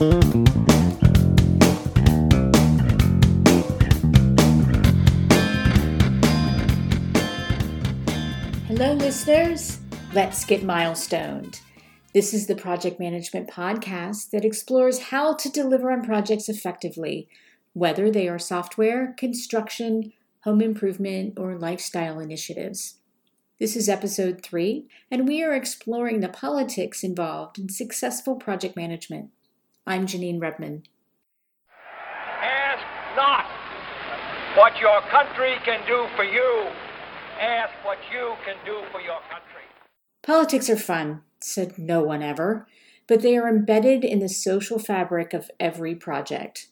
Hello, listeners. Let's get milestoned. This is the Project Management Podcast that explores how to deliver on projects effectively, whether they are software, construction, home improvement, or lifestyle initiatives. This is episode three, and we are exploring the politics involved in successful project management. I'm Janine Rebman. Ask not what your country can do for you, ask what you can do for your country. Politics are fun, said no one ever, but they are embedded in the social fabric of every project.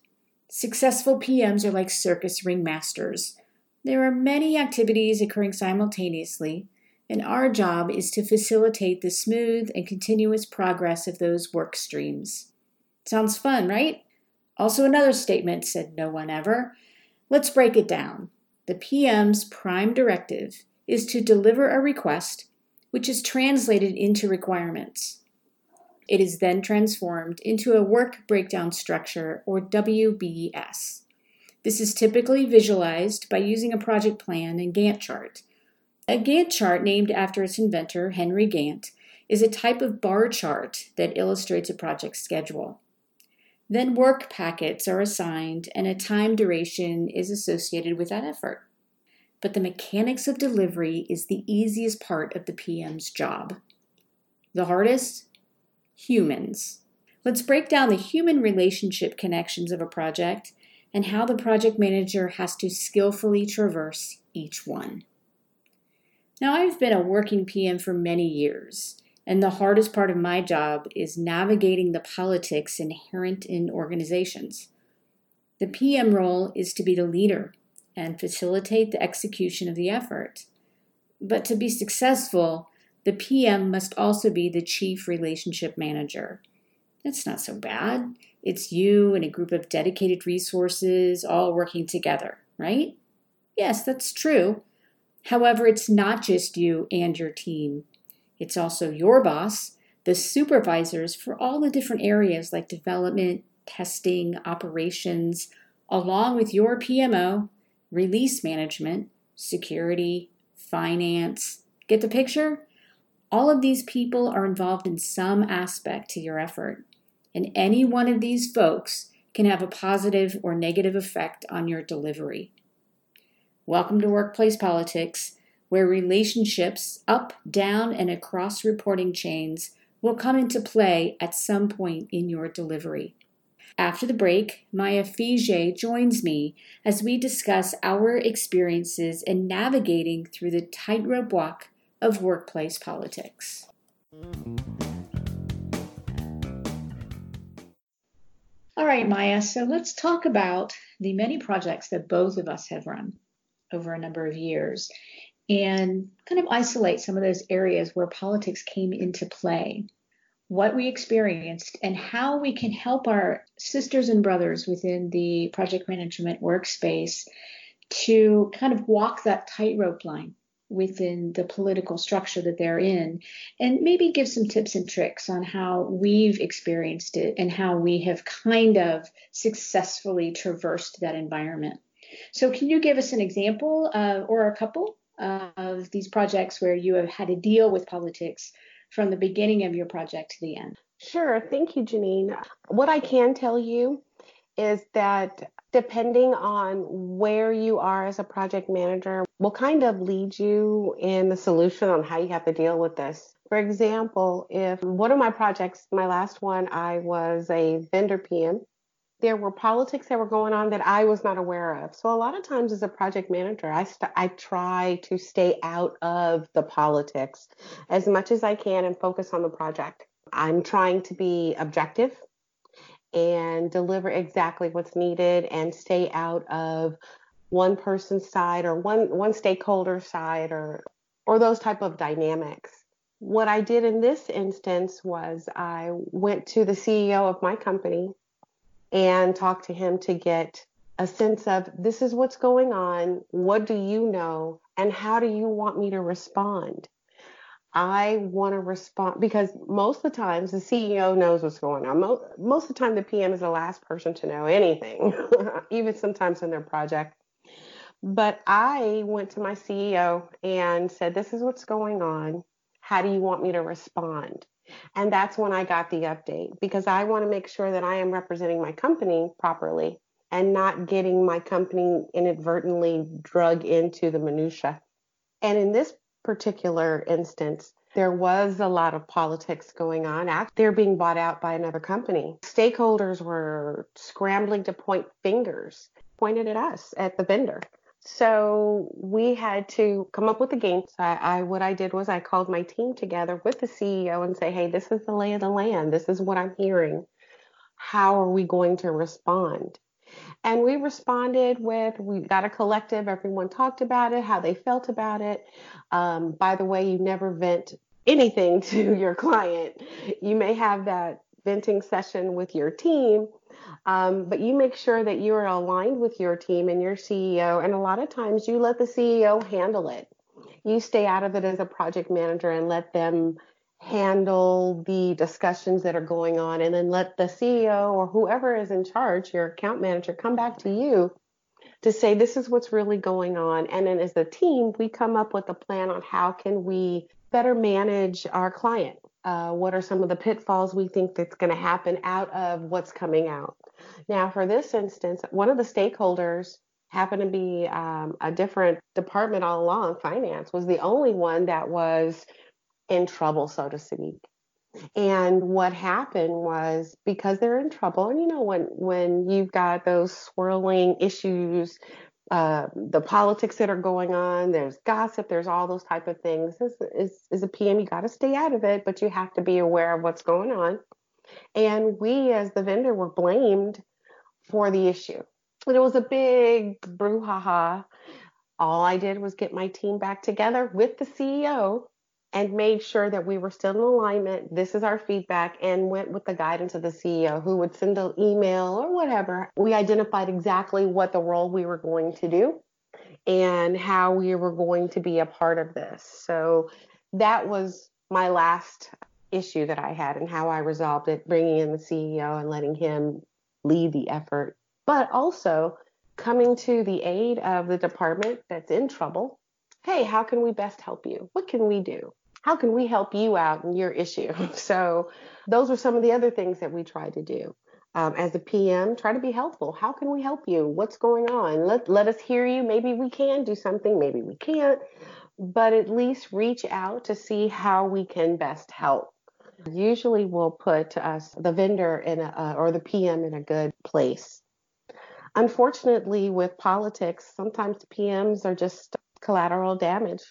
Successful PMs are like circus ringmasters. There are many activities occurring simultaneously, and our job is to facilitate the smooth and continuous progress of those work streams. Sounds fun, right? Also, another statement said no one ever. Let's break it down. The PM's prime directive is to deliver a request which is translated into requirements. It is then transformed into a work breakdown structure, or WBS. This is typically visualized by using a project plan and Gantt chart. A Gantt chart, named after its inventor, Henry Gantt, is a type of bar chart that illustrates a project schedule. Then work packets are assigned and a time duration is associated with that effort but the mechanics of delivery is the easiest part of the PM's job. The hardest? Humans. Let's break down the human relationship connections of a project and how the project manager has to skillfully traverse each one. Now, I've been a working PM for many years, and the hardest part of my job is navigating the politics inherent in organizations. The PM role is to be the leader and facilitate the execution of the effort. But to be successful, the PM must also be the chief relationship manager. That's not so bad. It's you and a group of dedicated resources all working together, right? Yes, that's true. However, it's not just you and your team, it's also your boss, the supervisors for all the different areas like development, testing, operations, along with your PMO release management, security, finance. Get the picture? All of these people are involved in some aspect to your effort, and any one of these folks can have a positive or negative effect on your delivery. Welcome to Workplace Politics, where relationships up, down, and across reporting chains will come into play at some point in your delivery. After the break, Maya Fige joins me as we discuss our experiences in navigating through the tightrope walk of workplace politics. All right, Maya, so let's talk about the many projects that both of us have run over a number of years and kind of isolate some of those areas where politics came into play what we experienced and how we can help our sisters and brothers within the project management workspace to kind of walk that tightrope line within the political structure that they're in and maybe give some tips and tricks on how we've experienced it and how we have kind of successfully traversed that environment. So, can you give us an example uh, or a couple of these projects where you have had to deal with politics from the beginning of your project to the end? Sure. Thank you, Janine. What I can tell you is that depending on where you are as a project manager will kind of lead you in the solution on how you have to deal with this. For example, if one of my projects, my last one, I was a vendor PM there were politics that were going on that I was not aware of. So a lot of times as a project manager, I st- I try to stay out of the politics as much as I can and focus on the project. I'm trying to be objective and deliver exactly what's needed and stay out of one person's side or one one stakeholder side or or those type of dynamics. What I did in this instance was I went to the CEO of my company and talk to him to get a sense of this is what's going on, what do you know, and how do you want me to respond? I want to respond because most of the times the CEO knows what's going on. Most of the time, the PM is the last person to know anything, even sometimes in their project. But I went to my CEO and said, This is what's going on. How do you want me to respond? And that's when I got the update because I want to make sure that I am representing my company properly and not getting my company inadvertently drug into the minutia. And in this particular instance, there was a lot of politics going on. They're being bought out by another company. Stakeholders were scrambling to point fingers, pointed at us, at the vendor. So we had to come up with a game. So I, I, what I did was I called my team together with the CEO and say, hey, this is the lay of the land. This is what I'm hearing. How are we going to respond? And we responded with, we got a collective, everyone talked about it, how they felt about it. Um, by the way, you never vent anything to your client. You may have that venting session with your team, um, but you make sure that you are aligned with your team and your CEO. And a lot of times you let the CEO handle it. You stay out of it as a project manager and let them handle the discussions that are going on and then let the CEO or whoever is in charge, your account manager, come back to you to say this is what's really going on and then as a team we come up with a plan on how can we better manage our client uh, what are some of the pitfalls we think that's going to happen out of what's coming out now for this instance one of the stakeholders happened to be um, a different department all along finance was the only one that was in trouble, so to speak. And what happened was because they're in trouble, and you know when when you've got those swirling issues, uh, the politics that are going on, there's gossip, there's all those type of things. As, as, as a PM, you got to stay out of it, but you have to be aware of what's going on. And we, as the vendor, were blamed for the issue. And it was a big brouhaha. All I did was get my team back together with the CEO and made sure that we were still in alignment. This is our feedback and went with the guidance of the CEO who would send an email or whatever. We identified exactly what the role we were going to do and how we were going to be a part of this. So that was my last issue that I had and how I resolved it, bringing in the CEO and letting him lead the effort, but also coming to the aid of the department that's in trouble hey, how can we best help you? What can we do? How can we help you out in your issue? So those are some of the other things that we try to do. Um, as a PM, try to be helpful. How can we help you? What's going on? Let, let us hear you. Maybe we can do something, maybe we can't, but at least reach out to see how we can best help. Usually we'll put us, the vendor in a, uh, or the PM in a good place. Unfortunately, with politics, sometimes PMs are just collateral damage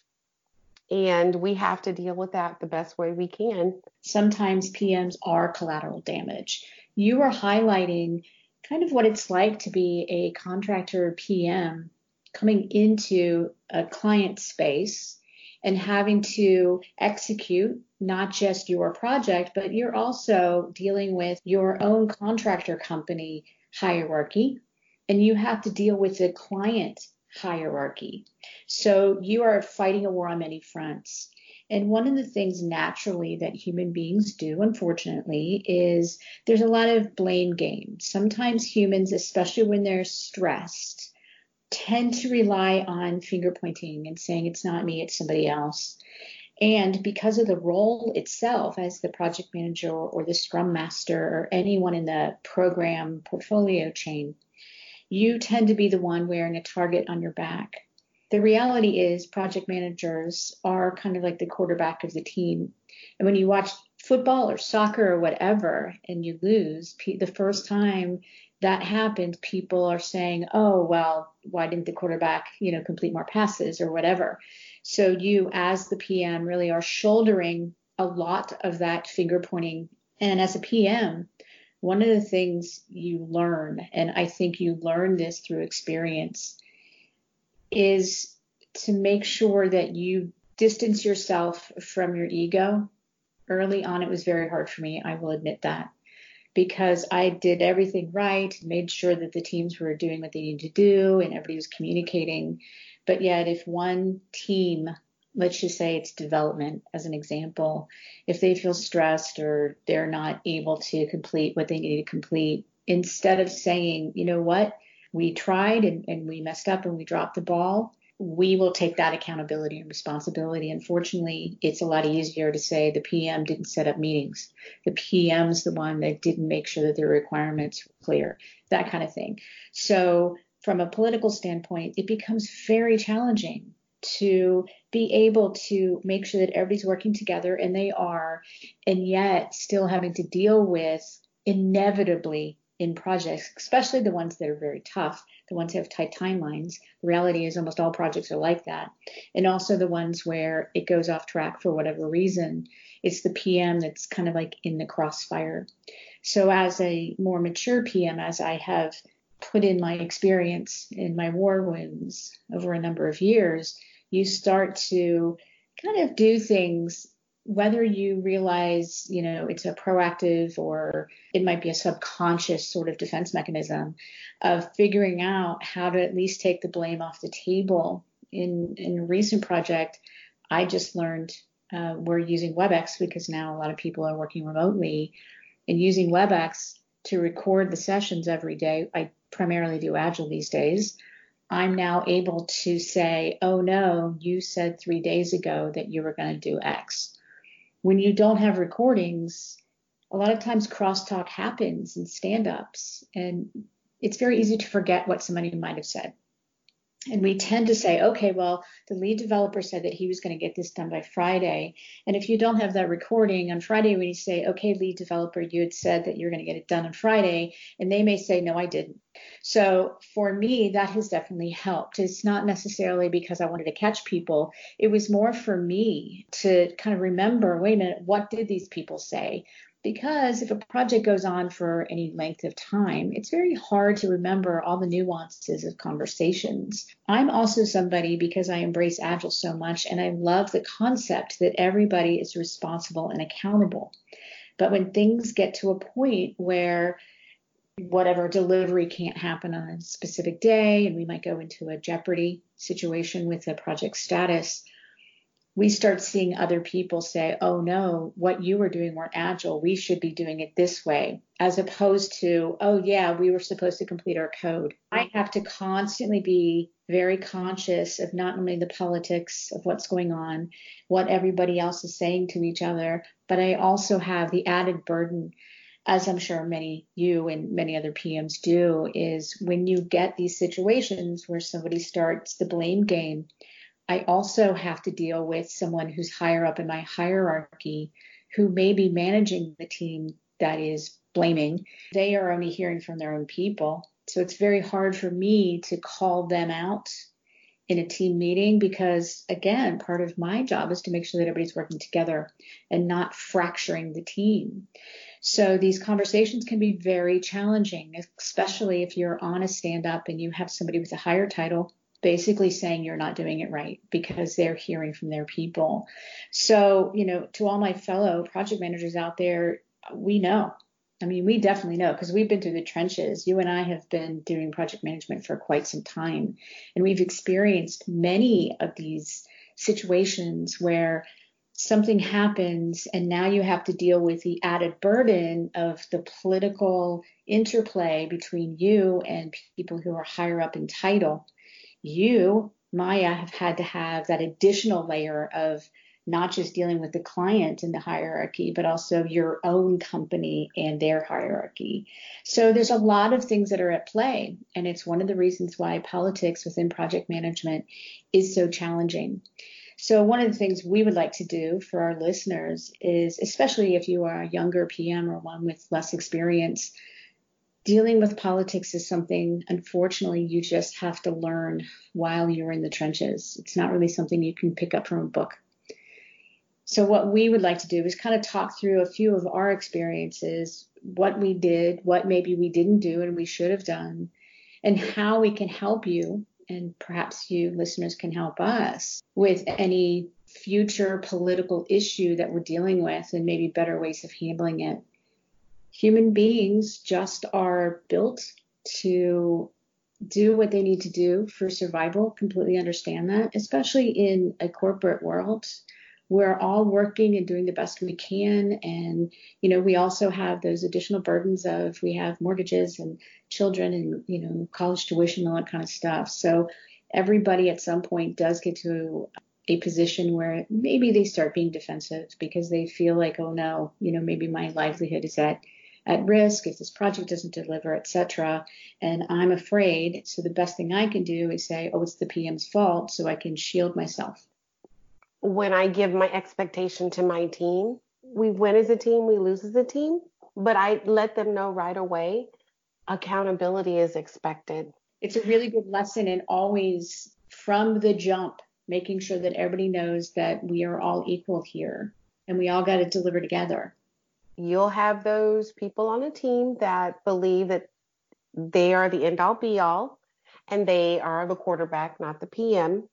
and we have to deal with that the best way we can. Sometimes PMs are collateral damage. You are highlighting kind of what it's like to be a contractor PM coming into a client space and having to execute not just your project, but you're also dealing with your own contractor company hierarchy and you have to deal with the client hierarchy. So you are fighting a war on many fronts. And one of the things naturally that human beings do, unfortunately, is there's a lot of blame game. Sometimes humans, especially when they're stressed, tend to rely on finger pointing and saying it's not me, it's somebody else. And because of the role itself as the project manager or the scrum master or anyone in the program portfolio chain, you tend to be the one wearing a target on your back. The reality is, project managers are kind of like the quarterback of the team. And when you watch football or soccer or whatever and you lose, the first time that happens, people are saying, oh, well, why didn't the quarterback, you know, complete more passes or whatever? So you, as the PM, really are shouldering a lot of that finger pointing. And as a PM, one of the things you learn, and I think you learn this through experience, is to make sure that you distance yourself from your ego. Early on, it was very hard for me. I will admit that because I did everything right, made sure that the teams were doing what they needed to do and everybody was communicating. But yet, if one team let's just say it's development as an example, if they feel stressed or they're not able to complete what they need to complete, instead of saying, you know what, we tried and, and we messed up and we dropped the ball, we will take that accountability and responsibility. Unfortunately, it's a lot easier to say the PM didn't set up meetings. The PM's the one that didn't make sure that their requirements were clear, that kind of thing. So, from a political standpoint, it becomes very challenging to be able to make sure that everybody's working together, and they are, and yet still having to deal with inevitably in projects, especially the ones that are very tough, the ones that have tight timelines. The reality is almost all projects are like that. And also the ones where it goes off track for whatever reason. It's the PM that's kind of like in the crossfire. So as a more mature PM, as I have put in my experience in my war wounds over a number of years, you start to kind of do things whether you realize, you know, it's a proactive or it might be a subconscious sort of defense mechanism of figuring out how to at least take the blame off the table. In in a recent project, I just learned uh, we're using WebEx because now a lot of people are working remotely and using WebEx to record the sessions every day. I primarily do Agile these days. I'm now able to say, oh no, you said three days ago that you were going to do X when you don't have recordings, a lot of times crosstalk happens in stand ups, and it's very easy to forget what somebody might have said. And we tend to say, okay, well, the lead developer said that he was going to get this done by Friday. And if you don't have that recording on Friday, when you say, okay, lead developer, you had said that you're going to get it done on Friday, and they may say, no, I didn't. So for me, that has definitely helped. It's not necessarily because I wanted to catch people, it was more for me to kind of remember wait a minute, what did these people say? Because if a project goes on for any length of time, it's very hard to remember all the nuances of conversations. I'm also somebody because I embrace Agile so much and I love the concept that everybody is responsible and accountable. But when things get to a point where whatever delivery can't happen on a specific day and we might go into a jeopardy situation with the project status, we start seeing other people say, oh no, what you were doing weren't agile. We should be doing it this way, as opposed to, oh yeah, we were supposed to complete our code. I have to constantly be very conscious of not only the politics of what's going on, what everybody else is saying to each other, but I also have the added burden as I'm sure many you and many other PMs do, is when you get these situations where somebody starts the blame game, I also have to deal with someone who's higher up in my hierarchy who may be managing the team that is blaming. They are only hearing from their own people. So it's very hard for me to call them out in a team meeting because, again, part of my job is to make sure that everybody's working together and not fracturing the team. So these conversations can be very challenging, especially if you're on a stand up and you have somebody with a higher title basically saying you're not doing it right because they're hearing from their people. So, you know, to all my fellow project managers out there, we know. I mean, we definitely know because we've been through the trenches. You and I have been doing project management for quite some time, and we've experienced many of these situations where something happens and now you have to deal with the added burden of the political interplay between you and people who are higher up in title you, Maya, have had to have that additional layer of not just dealing with the client and the hierarchy, but also your own company and their hierarchy. So there's a lot of things that are at play. And it's one of the reasons why politics within project management is so challenging. So, one of the things we would like to do for our listeners is, especially if you are a younger PM or one with less experience, dealing with politics is something, unfortunately, you just have to learn while you're in the trenches. It's not really something you can pick up from a book. So, what we would like to do is kind of talk through a few of our experiences, what we did, what maybe we didn't do and we should have done, and how we can help you, and perhaps you listeners can help us with any future political issue that we're dealing with and maybe better ways of handling it human beings just are built to do what they need to do for survival. Completely understand that, especially in a corporate world. We're all working and doing the best we can. And, you know, we also have those additional burdens of we have mortgages and children and, you know, college tuition and all that kind of stuff. So everybody at some point does get to a position where maybe they start being defensive because they feel like, oh no, you know, maybe my livelihood is at at risk if this project doesn't deliver, etc. And I'm afraid. So the best thing I can do is say, oh, it's the PM's fault, so I can shield myself. When I give my expectation to my team, we win as a team, we lose as a team, but I let them know right away accountability is expected. It's a really good lesson and always from the jump making sure that everybody knows that we are all equal here and we all got to deliver together. You'll have those people on a team that believe that they are the end all be all and they are the quarterback, not the PM.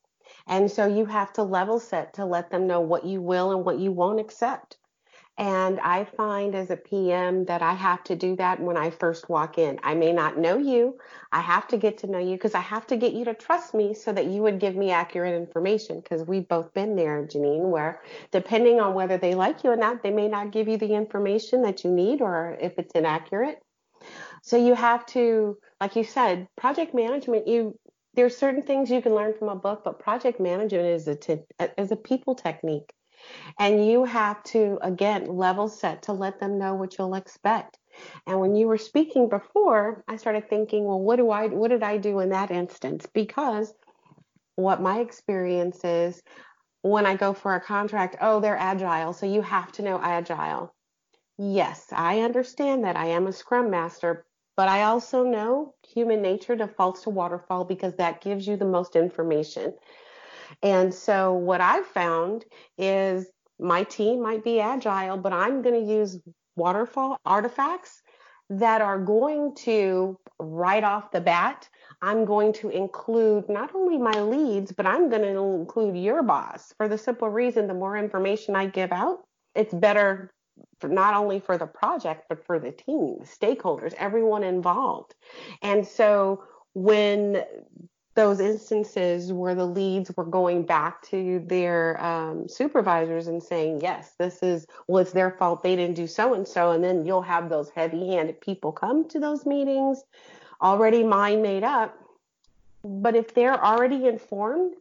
And so you have to level set to let them know what you will and what you won't accept. And I find as a PM that I have to do that when I first walk in. I may not know you. I have to get to know you because I have to get you to trust me so that you would give me accurate information. Because we've both been there, Janine, where depending on whether they like you or not, they may not give you the information that you need or if it's inaccurate. So you have to, like you said, project management, you there's certain things you can learn from a book, but project management is a t- is a people technique. And you have to, again, level set to let them know what you'll expect. And when you were speaking before, I started thinking, well, what do I what did I do in that instance? Because what my experience is when I go for a contract, oh, they're agile, so you have to know agile. Yes, I understand that I am a scrum master, but I also know human nature defaults to waterfall because that gives you the most information. And so what I've found is my team might be agile, but I'm going to use waterfall artifacts that are going to right off the bat i'm going to include not only my leads but i'm going to include your boss for the simple reason the more information i give out it's better for not only for the project but for the team stakeholders everyone involved. And so when those instances where the leads were going back to their um, supervisors and saying, yes, this is, well, it's their fault they didn't do so and so. And then you'll have those heavy handed people come to those meetings, already mind made up. But if they're already informed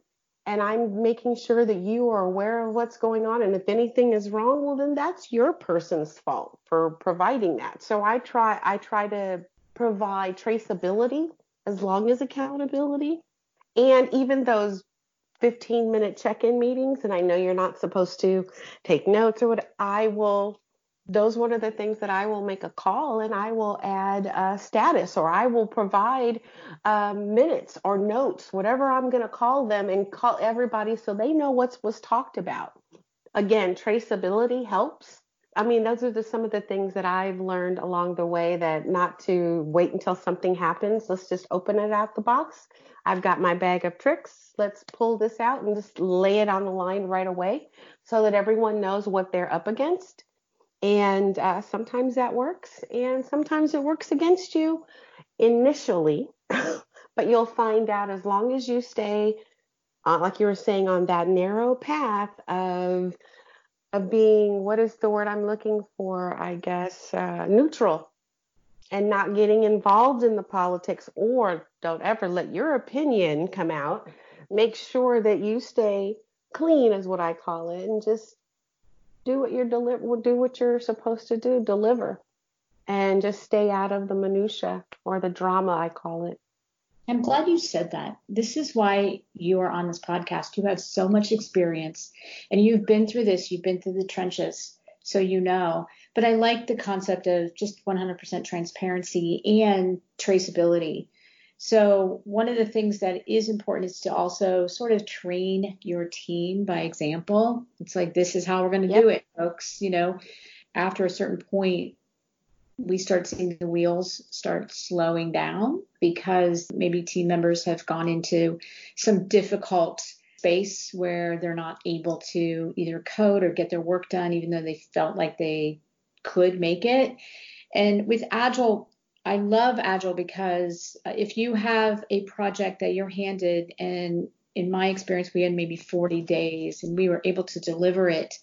and I'm making sure that you are aware of what's going on, and if anything is wrong, well, then that's your person's fault for providing that. So I try, I try to provide traceability as long as accountability. And even those 15 minute check in meetings, and I know you're not supposed to take notes or what, I will, those one of the things that I will make a call and I will add a status or I will provide um, minutes or notes, whatever I'm going to call them and call everybody so they know what was talked about. Again, traceability helps I mean, those are the, some of the things that I've learned along the way that not to wait until something happens. Let's just open it out the box. I've got my bag of tricks. Let's pull this out and just lay it on the line right away so that everyone knows what they're up against. And uh, sometimes that works, and sometimes it works against you initially, but you'll find out as long as you stay, uh, like you were saying, on that narrow path of of being what is the word I'm looking for? I guess uh, neutral and not getting involved in the politics or don't ever let your opinion come out. Make sure that you stay clean is what I call it and just do what you're deliver do what you're supposed to do, deliver. And just stay out of the minutia or the drama I call it. I'm glad you said that. This is why you are on this podcast. You have so much experience and you've been through this, you've been through the trenches, so you know. But I like the concept of just 100% transparency and traceability. So, one of the things that is important is to also sort of train your team by example. It's like, this is how we're going to yep. do it, folks. You know, after a certain point, we start seeing the wheels start slowing down because maybe team members have gone into some difficult space where they're not able to either code or get their work done, even though they felt like they could make it. And with Agile, I love Agile because uh, if you have a project that you're handed, and in my experience, we had maybe 40 days and we were able to deliver it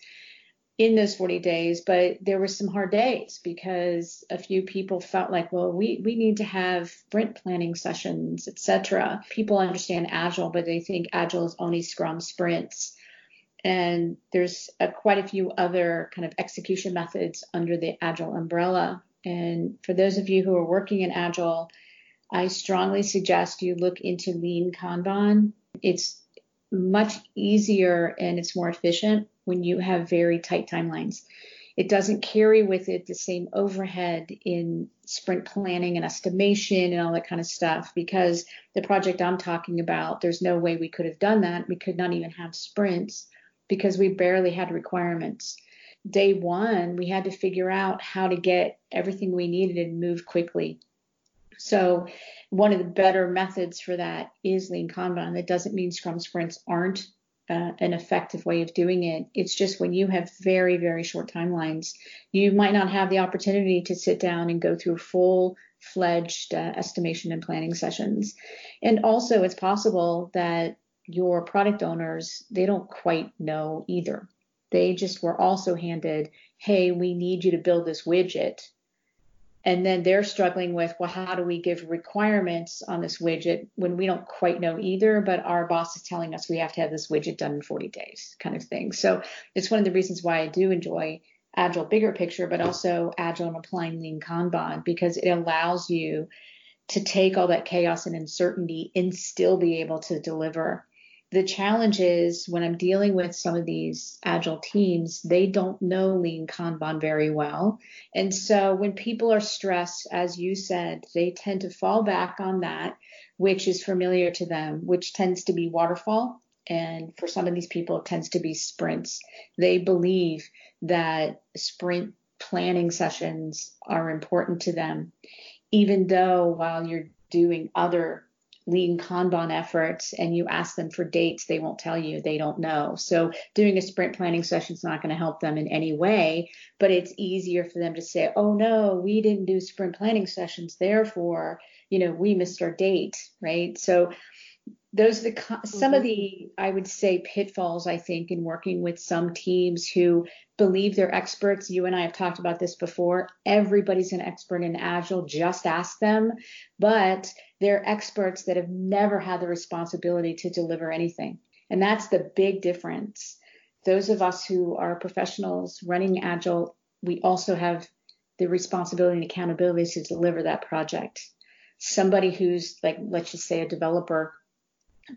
in those 40 days, but there were some hard days because a few people felt like, well, we, we need to have sprint planning sessions, etc. People understand Agile, but they think Agile is only Scrum sprints. And there's a, quite a few other kind of execution methods under the Agile umbrella. And for those of you who are working in Agile, I strongly suggest you look into Lean Kanban. It's much easier and it's more efficient when you have very tight timelines. It doesn't carry with it the same overhead in sprint planning and estimation and all that kind of stuff because the project I'm talking about, there's no way we could have done that. We could not even have sprints because we barely had requirements. Day one, we had to figure out how to get everything we needed and move quickly. So, one of the better methods for that is lean Kanban. That doesn't mean Scrum sprints aren't uh, an effective way of doing it. It's just when you have very, very short timelines, you might not have the opportunity to sit down and go through full fledged uh, estimation and planning sessions. And also, it's possible that your product owners, they don't quite know either. They just were also handed, hey, we need you to build this widget and then they're struggling with well how do we give requirements on this widget when we don't quite know either but our boss is telling us we have to have this widget done in 40 days kind of thing. So it's one of the reasons why i do enjoy agile bigger picture but also agile and applying lean kanban because it allows you to take all that chaos and uncertainty and still be able to deliver the challenge is when I'm dealing with some of these agile teams, they don't know lean Kanban very well. And so when people are stressed, as you said, they tend to fall back on that, which is familiar to them, which tends to be waterfall. And for some of these people, it tends to be sprints. They believe that sprint planning sessions are important to them, even though while you're doing other lean Kanban efforts and you ask them for dates, they won't tell you. They don't know. So doing a sprint planning session is not going to help them in any way, but it's easier for them to say, oh no, we didn't do sprint planning sessions. Therefore, you know, we missed our date, right? So those are the some mm-hmm. of the I would say pitfalls I think in working with some teams who believe they're experts. You and I have talked about this before. Everybody's an expert in Agile. Just ask them. But they're experts that have never had the responsibility to deliver anything. And that's the big difference. Those of us who are professionals running Agile, we also have the responsibility and accountability to deliver that project. Somebody who's like, let's just say a developer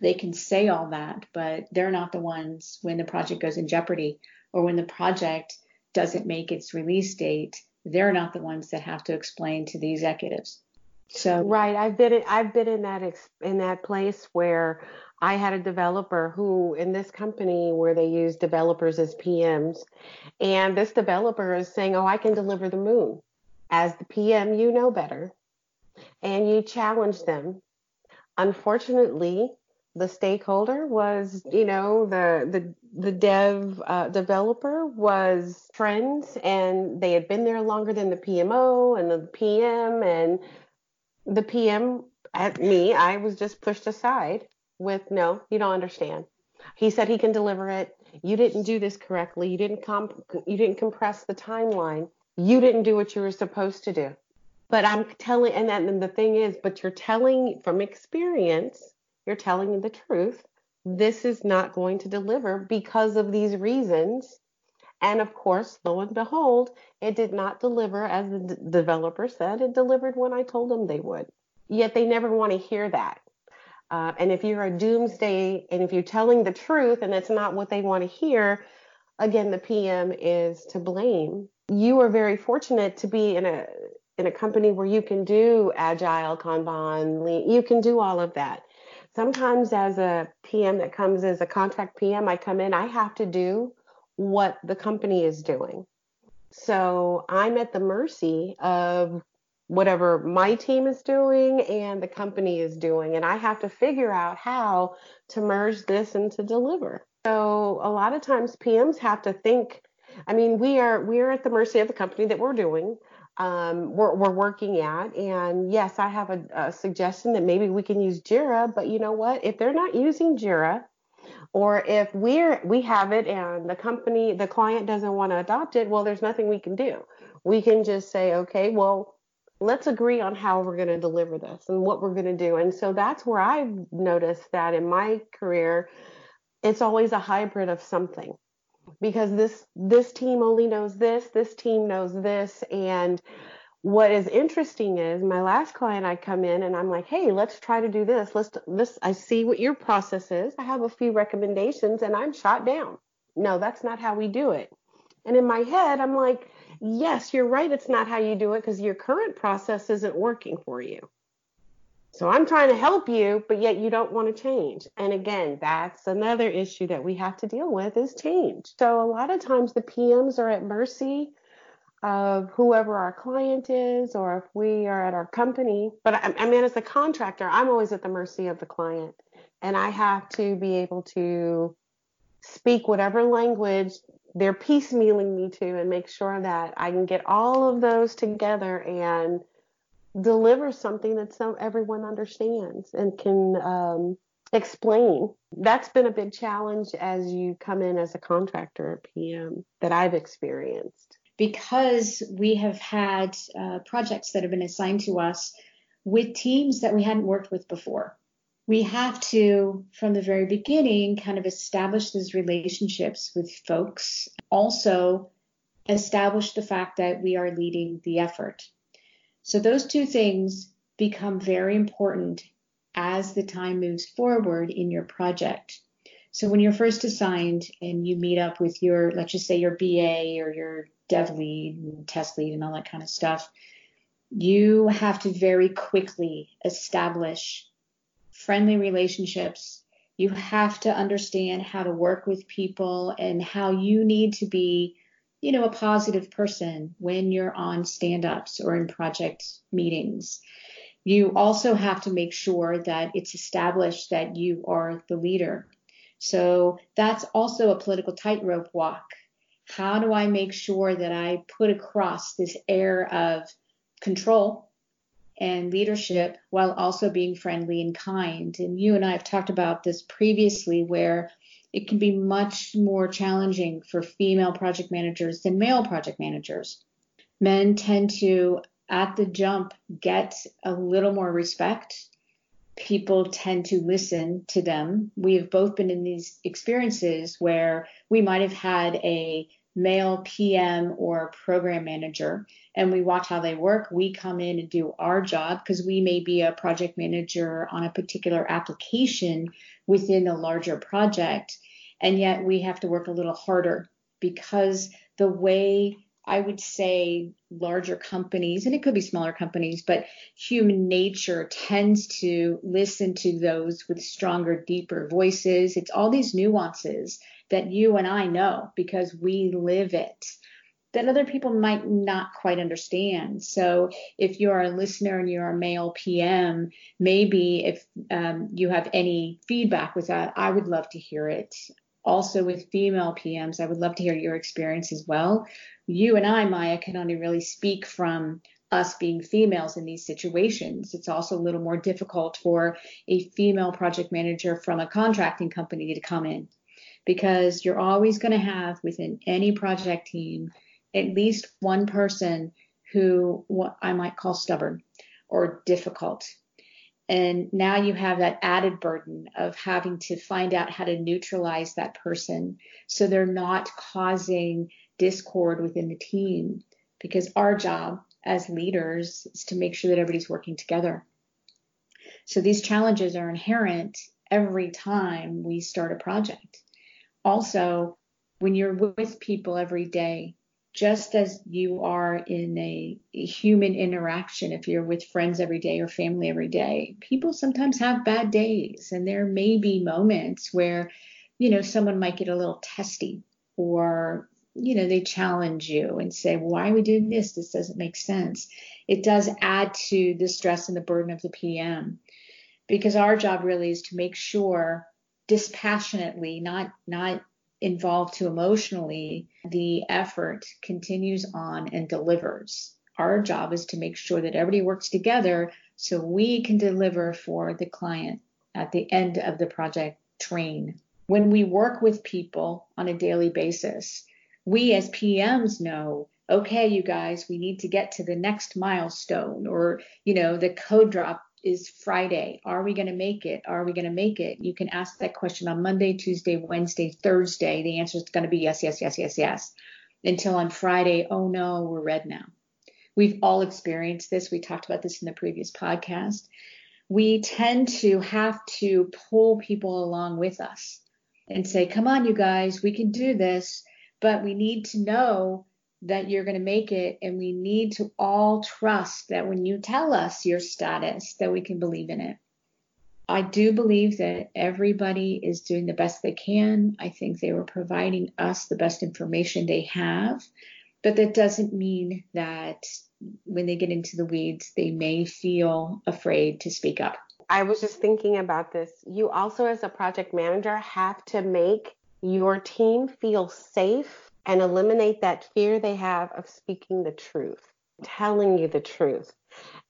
they can say all that, but they're not the ones when the project goes in jeopardy or when the project doesn't make its release date. They're not the ones that have to explain to the executives. So right, I've been in, I've been in that in that place where I had a developer who in this company where they use developers as PMs, and this developer is saying, "Oh, I can deliver the moon." As the PM, you know better, and you challenge them. Unfortunately, the stakeholder was, you know, the the the dev uh, developer was friends, and they had been there longer than the PMO and the PM, and the PM at me, I was just pushed aside with no, you don't understand. He said he can deliver it. You didn't do this correctly. You didn't comp- you didn't compress the timeline. You didn't do what you were supposed to do. But I'm telling, and then the thing is, but you're telling from experience you're telling the truth. This is not going to deliver because of these reasons. And of course, lo and behold, it did not deliver as the d- developer said. It delivered when I told them they would. Yet they never want to hear that. Uh, and if you're a doomsday and if you're telling the truth and it's not what they want to hear, again, the PM is to blame. You are very fortunate to be in a in a company where you can do agile, Kanban, lean, you can do all of that sometimes as a PM that comes as a contract PM, I come in, I have to do what the company is doing. So I'm at the mercy of whatever my team is doing and the company is doing. And I have to figure out how to merge this and to deliver. So a lot of times PMs have to think, I mean, we are we are at the mercy of the company that we're doing. Um, we're, we're working at. And yes, I have a, a suggestion that maybe we can use Jira, but you know what? If they're not using Jira, or if we're we have it and the company the client doesn't want to adopt it well there's nothing we can do we can just say okay well let's agree on how we're going to deliver this and what we're going to do and so that's where i've noticed that in my career it's always a hybrid of something because this this team only knows this this team knows this and what is interesting is my last client I come in and I'm like, hey, let's try to do this. Let's this I see what your process is. I have a few recommendations and I'm shot down. No, that's not how we do it. And in my head, I'm like, yes, you're right, it's not how you do it because your current process isn't working for you. So I'm trying to help you, but yet you don't want to change. And again, that's another issue that we have to deal with is change. So a lot of times the PMs are at mercy of whoever our client is or if we are at our company. But I, I mean, as a contractor, I'm always at the mercy of the client. And I have to be able to speak whatever language they're piecemealing me to and make sure that I can get all of those together and deliver something that some everyone understands and can um, explain. That's been a big challenge as you come in as a contractor at PM that I've experienced because we have had uh, projects that have been assigned to us with teams that we hadn't worked with before. We have to, from the very beginning, kind of establish those relationships with folks. Also, establish the fact that we are leading the effort. So, those two things become very important as the time moves forward in your project. So, when you're first assigned and you meet up with your, let's just say your BA or your dev lead and test lead and all that kind of stuff, you have to very quickly establish friendly relationships. You have to understand how to work with people and how you need to be, you know, a positive person when you're on stand ups or in project meetings. You also have to make sure that it's established that you are the leader. So that's also a political tightrope walk how do I make sure that I put across this air of control and leadership while also being friendly and kind? And you and I have talked about this previously where it can be much more challenging for female project managers than male project managers. Men tend to, at the jump, get a little more respect. People tend to listen to them. We have both been in these experiences where we might have had a male PM or program manager and we watch how they work. We come in and do our job because we may be a project manager on a particular application within a larger project. And yet we have to work a little harder because the way I would say larger companies, and it could be smaller companies, but human nature tends to listen to those with stronger, deeper voices. It's all these nuances that you and I know because we live it that other people might not quite understand. So if you're a listener and you're a male PM, maybe if um, you have any feedback with that, I would love to hear it. Also with female PMs, I would love to hear your experience as well. You and I, Maya, can only really speak from us being females in these situations. It's also a little more difficult for a female project manager from a contracting company to come in because you're always going to have within any project team at least one person who what I might call stubborn or difficult. And now you have that added burden of having to find out how to neutralize that person so they're not causing discord within the team. Because our job as leaders is to make sure that everybody's working together. So these challenges are inherent every time we start a project also when you're with people every day, just as you are in a, human interaction, if you're with friends every day or family every day, people sometimes have bad days. And there may be moments where, you know, someone might get a little testy or, you know, they challenge you and say, why are we doing this? This doesn't make sense. It does add to the stress and the burden of the PM because our job really is to make sure dispassionately, not not involved too emotionally, the effort continues on and delivers. Our job is to make sure that everybody works together so we can deliver for the client at the end of the project train. When we work with people on a daily basis, we as PMs know, okay, you guys, we need to get to the next milestone or, you know, the code drop is Friday. Are we going to make it? Are we going to make it? You can ask that question on Monday, Tuesday, Wednesday, Thursday. The answer is going to be yes, yes, yes, yes, yes. Until on Friday, oh no, we're red now. We've all experienced this. We talked about this in the previous podcast. We tend to have to pull people along with us and say, come on, you guys, we can do this, but we need to know that you're going to make it and we need to all trust that when you tell us your status that we can believe in it. I do believe that everybody is doing the best they can. I think they were providing us the best information they have but that doesn't mean that when they get into the weeds they may feel afraid to speak up. I was just thinking about this. You also as a project manager have to make your team feel safe and eliminate that fear they have of speaking the truth, telling you the truth.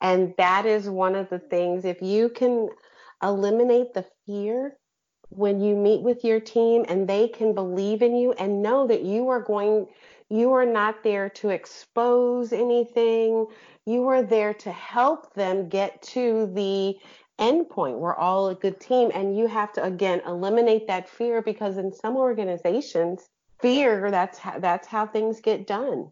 And that is one of the things, if you can eliminate the fear when you meet with your team and they can believe in you and know that you are going, you are not there to expose anything. You are there to help them get to the end point. We're all a good team. And you have to, again, eliminate that fear because in some organizations, fear that's how, that's how things get done.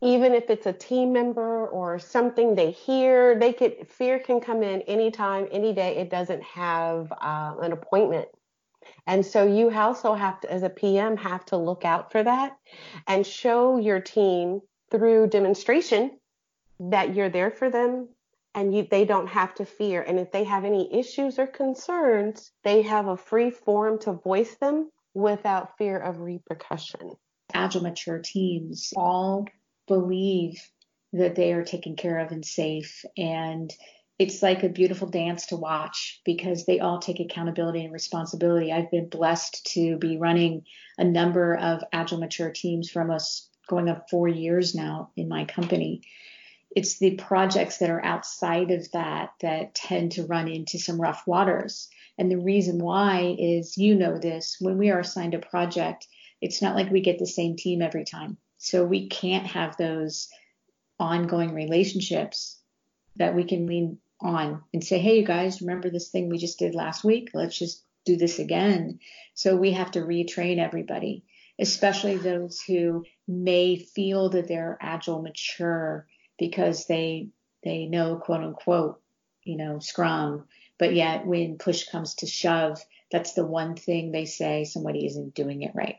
Even if it's a team member or something they hear they could fear can come in anytime any day. It doesn't have uh, an appointment. And so you also have to as a pm have to look out for that and show your team through demonstration that you're there for them and you, they don't have to fear. And if they have any issues or concerns they have a free forum to voice them without fear of repercussion. Agile mature teams all believe that they are taken care of and safe. And it's like a beautiful dance to watch because they all take accountability and responsibility. I've been blessed to be running a number of Agile mature teams for almost going up four years now in my company. It's the projects that are outside of that that tend to run into some rough waters. And the reason why is you know this when we are assigned a project, it's not like we get the same team every time. So we can't have those ongoing relationships that we can lean on and say, hey, you guys, remember this thing we just did last week? Let's just do this again. So we have to retrain everybody, especially those who may feel that they're agile mature because they they know quote unquote, you know, Scrum but yet, when push comes to shove, that's the one thing they say somebody isn't doing it right.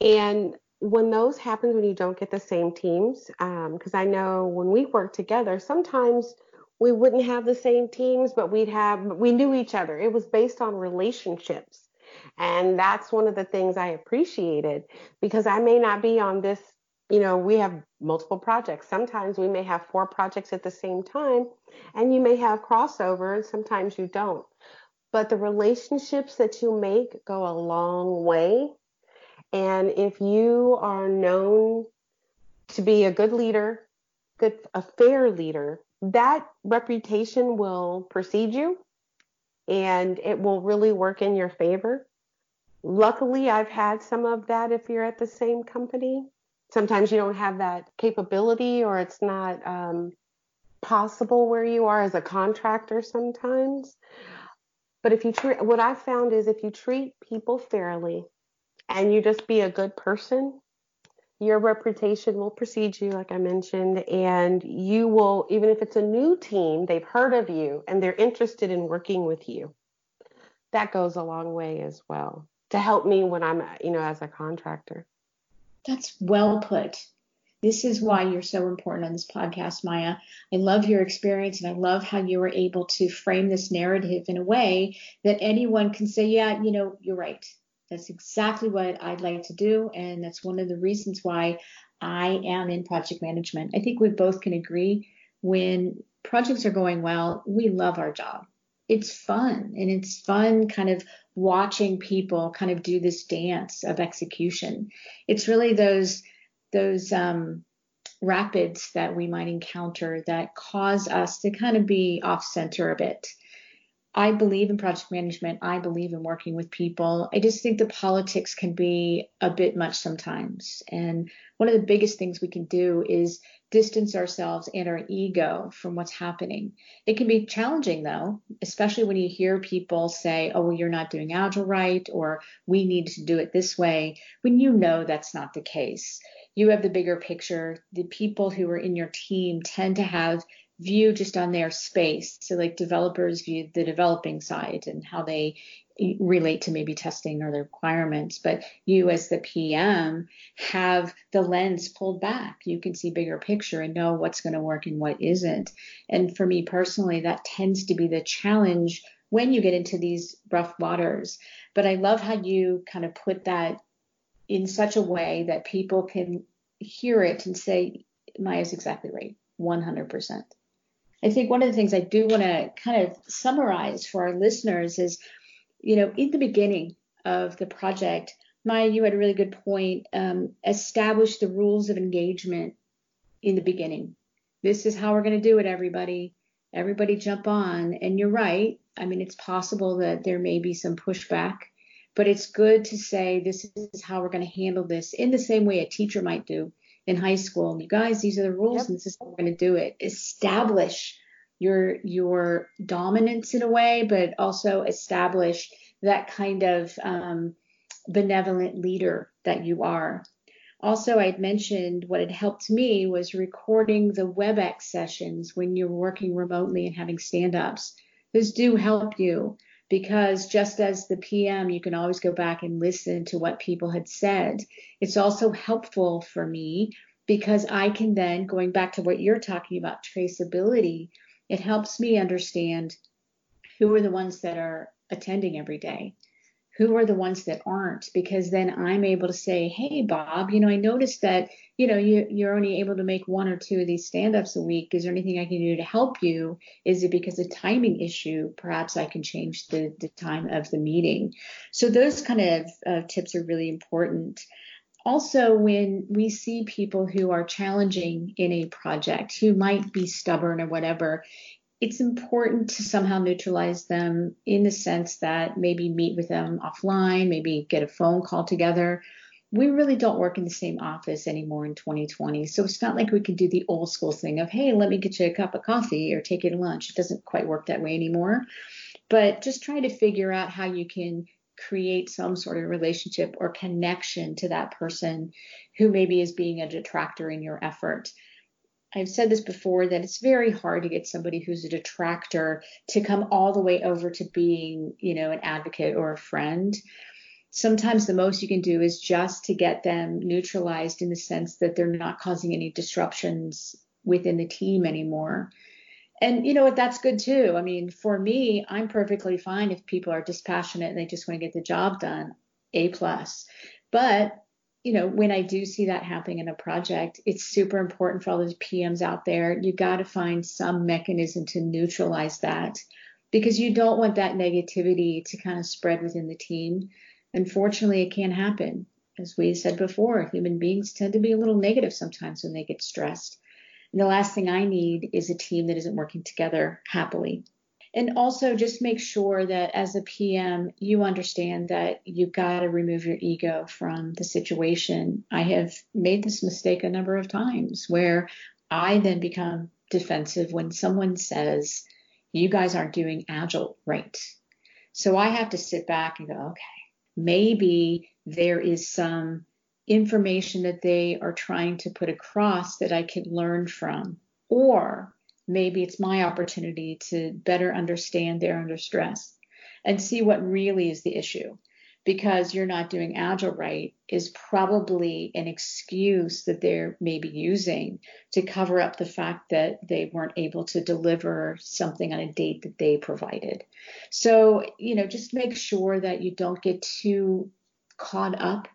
And when those happen, when you don't get the same teams, because um, I know when we work together, sometimes we wouldn't have the same teams, but we'd have, we knew each other. It was based on relationships. And that's one of the things I appreciated because I may not be on this you know, we have multiple projects. Sometimes we may have four projects at the same time, and you may have crossover, and sometimes you don't. But the relationships that you make go a long way. And if you are known to be a good leader, good a fair leader, that reputation will precede you and it will really work in your favor. Luckily, I've had some of that if you're at the same company sometimes you don't have that capability or it's not um, possible where you are as a contractor sometimes. But if you treat, what I found is if you treat people fairly and you just be a good person, your reputation will precede you, like I mentioned, and you will, even if it's a new team, they've heard of you and they're interested in working with you. That goes a long way as well to help me when I'm, you know, as a contractor. That's well put. This is why you're so important on this podcast, Maya. I love your experience and I love how you were able to frame this narrative in a way that anyone can say, yeah, you know, you're right. That's exactly what I'd like to do. And that's one of the reasons why I am in project management. I think we both can agree when projects are going well, we love our job it's fun and it's fun kind of watching people kind of do this dance of execution. It's really those those um, rapids that we might encounter that cause us to kind of be off center a bit. I believe in project management. I believe in working with people. I just think the politics can be a bit much sometimes. And one of the biggest things we can do is distance ourselves and our ego from what's happening. It can be challenging though, especially when you hear people say, oh, well, you're not doing Agile right, or we need to do it this way, when you know that's not the case. You have the bigger picture. The people who are in your team tend to have view just on their space. So, like developers view the developing side and how they relate to maybe testing or the requirements. But you, as the PM, have the lens pulled back. You can see bigger picture and know what's going to work and what isn't. And for me personally, that tends to be the challenge when you get into these rough waters. But I love how you kind of put that in such a way that people can hear it and say, Maya's exactly right, 100%. I think one of the things I do want to kind of summarize for our listeners is, you know, in the beginning of the project, Maya, you had a really good point. Um, establish the rules of engagement in the beginning. This is how we're going to do it, everybody. Everybody jump on. And you're right. I mean, it's possible that there may be some pushback, but it's good to say this is how we're going to handle this in the same way a teacher might do in high school. You guys, these are the rules, yep. and this is how we're going to do it. Establish your your dominance in a way, but also establish that kind of um, benevolent leader that you are. Also, I'd mentioned what had helped me was recording the WebEx sessions when you're working remotely and having stand-ups. Those do help you because just as the PM, you can always go back and listen to what people had said. It's also helpful for me because I can then, going back to what you're talking about, traceability, it helps me understand who are the ones that are attending every day who are the ones that aren't? Because then i'm able to say hey bob you know i noticed that you know you, you're only able to make one or two of these stand-ups a week. Is there anything i can do to help you? Is it because of timing issue? Perhaps i can change the, the time of the meeting. So those kind of uh, tips are really important. Also when we see people who are challenging in a project who might be stubborn or whatever it's important to somehow neutralize them in the sense that maybe meet with them offline, maybe get a phone call together. We really don't work in the same office anymore in 2020. So it's not like we can do the old school thing of, hey, let me get you a cup of coffee or take you to lunch. It doesn't quite work that way anymore. But just try to figure out how you can create some sort of relationship or connection to that person who maybe is being a detractor in your effort. I've said this before that it's very hard to get somebody who's a detractor to come all the way over to being, you know, an advocate or a friend. Sometimes the most you can do is just to get them neutralized in the sense that they're not causing any disruptions within the team anymore. And you know what? That's good too. I mean, for me, I'm perfectly fine if people are dispassionate and they just want to get the job done. A plus. But you know, when I do see that happening in a project, it's super important for all those PMs out there. You got to find some mechanism to neutralize that because you don't want that negativity to kind of spread within the team. Unfortunately, it can happen. As we said before, human beings tend to be a little negative sometimes when they get stressed. And the last thing I need is a team that isn't working together happily. And also just make sure that as a PM, you understand that you've got to remove your ego from the situation. I have made this mistake a number of times where I then become defensive when someone says, you guys aren't doing agile right. So I have to sit back and go, okay, maybe there is some information that they are trying to put across that I could learn from. Or maybe it's my opportunity to better understand they're under stress and see what really is the issue. Because you're not doing agile right is probably an excuse that they're maybe using to cover up the fact that they weren't able to deliver something on a date that they provided. So, you know, just make sure that you don't get too caught up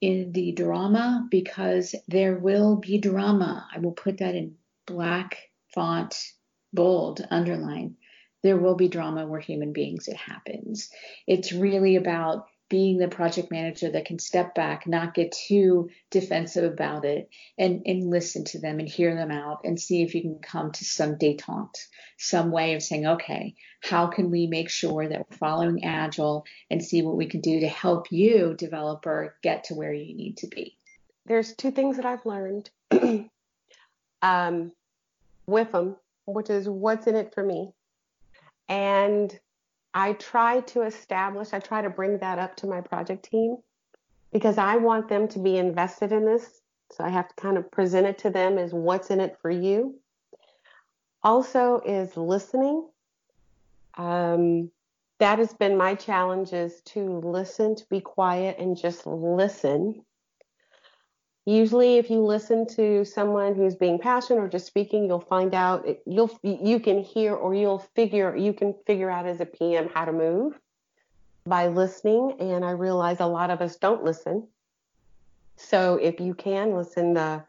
in the drama because there will be drama. I will put that in black font, bold, underline. There will be drama. We're human beings. It happens. It's really about being the project manager that can step back, not get too defensive about it, and, and listen to them and hear them out and see if you can come to some detente, some way of saying, okay, how can we make sure that we're following Agile and see what we can do to help you, developer, get to where you need to be? There's two things that I've learned um, with them, which is what's in it for me. And I try to establish, I try to bring that up to my project team because I want them to be invested in this. So I have to kind of present it to them as what's in it for you. Also, is listening. Um, that has been my challenge is to listen, to be quiet and just listen Usually, if you listen to someone who's being passionate or just speaking, you'll find out you'll you can hear or you'll figure you can figure out as a PM how to move by listening. And I realize a lot of us don't listen. So if you can listen, uh,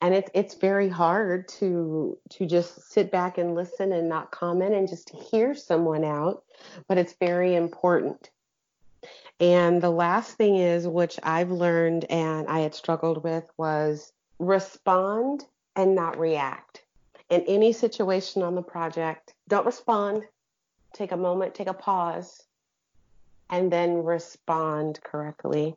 and it's it's very hard to to just sit back and listen and not comment and just hear someone out, but it's very important. And the last thing is, which I've learned and I had struggled with, was respond and not react. In any situation on the project, don't respond. Take a moment, take a pause, and then respond correctly.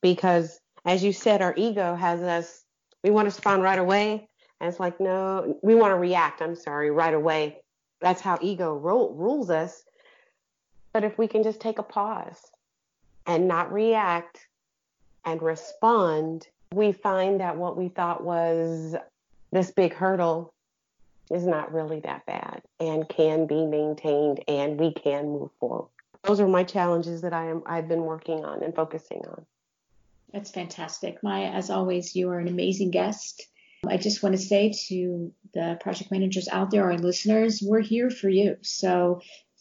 Because as you said, our ego has us, we want to respond right away. And it's like, no, we want to react, I'm sorry, right away. That's how ego ro- rules us. But if we can just take a pause and not react and respond, we find that what we thought was this big hurdle is not really that bad and can be maintained and we can move forward. Those are my challenges that I am I've been working on and focusing on. That's fantastic. Maya, as always, you are an amazing guest. I just want to say to the project managers out there, our listeners, we're here for you. So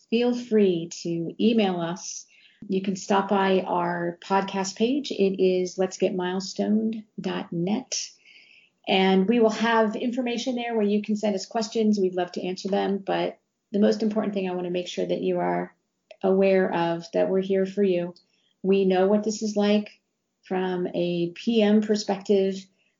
feel free to email us you can stop by our podcast page. It is let's get. And we will have information there where you can send us questions. We'd love to answer them. But the most important thing I want to make sure that you are aware of that we're here for you. We know what this is like from a PM perspective.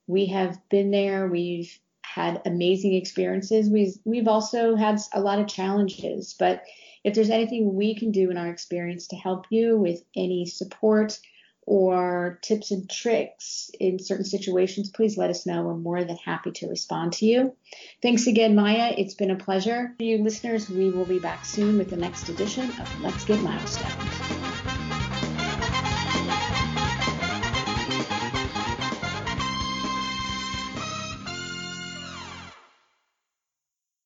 We have been there. We've had amazing experiences. We've we've also had a lot of challenges, but if there's anything we can do in our experience to help you with any support or tips and tricks in certain situations, please let us know. We're more than happy to respond to you. Thanks again, Maya. It's been a pleasure. For you listeners, we will be back soon with the next edition of Let's Get Milestoned.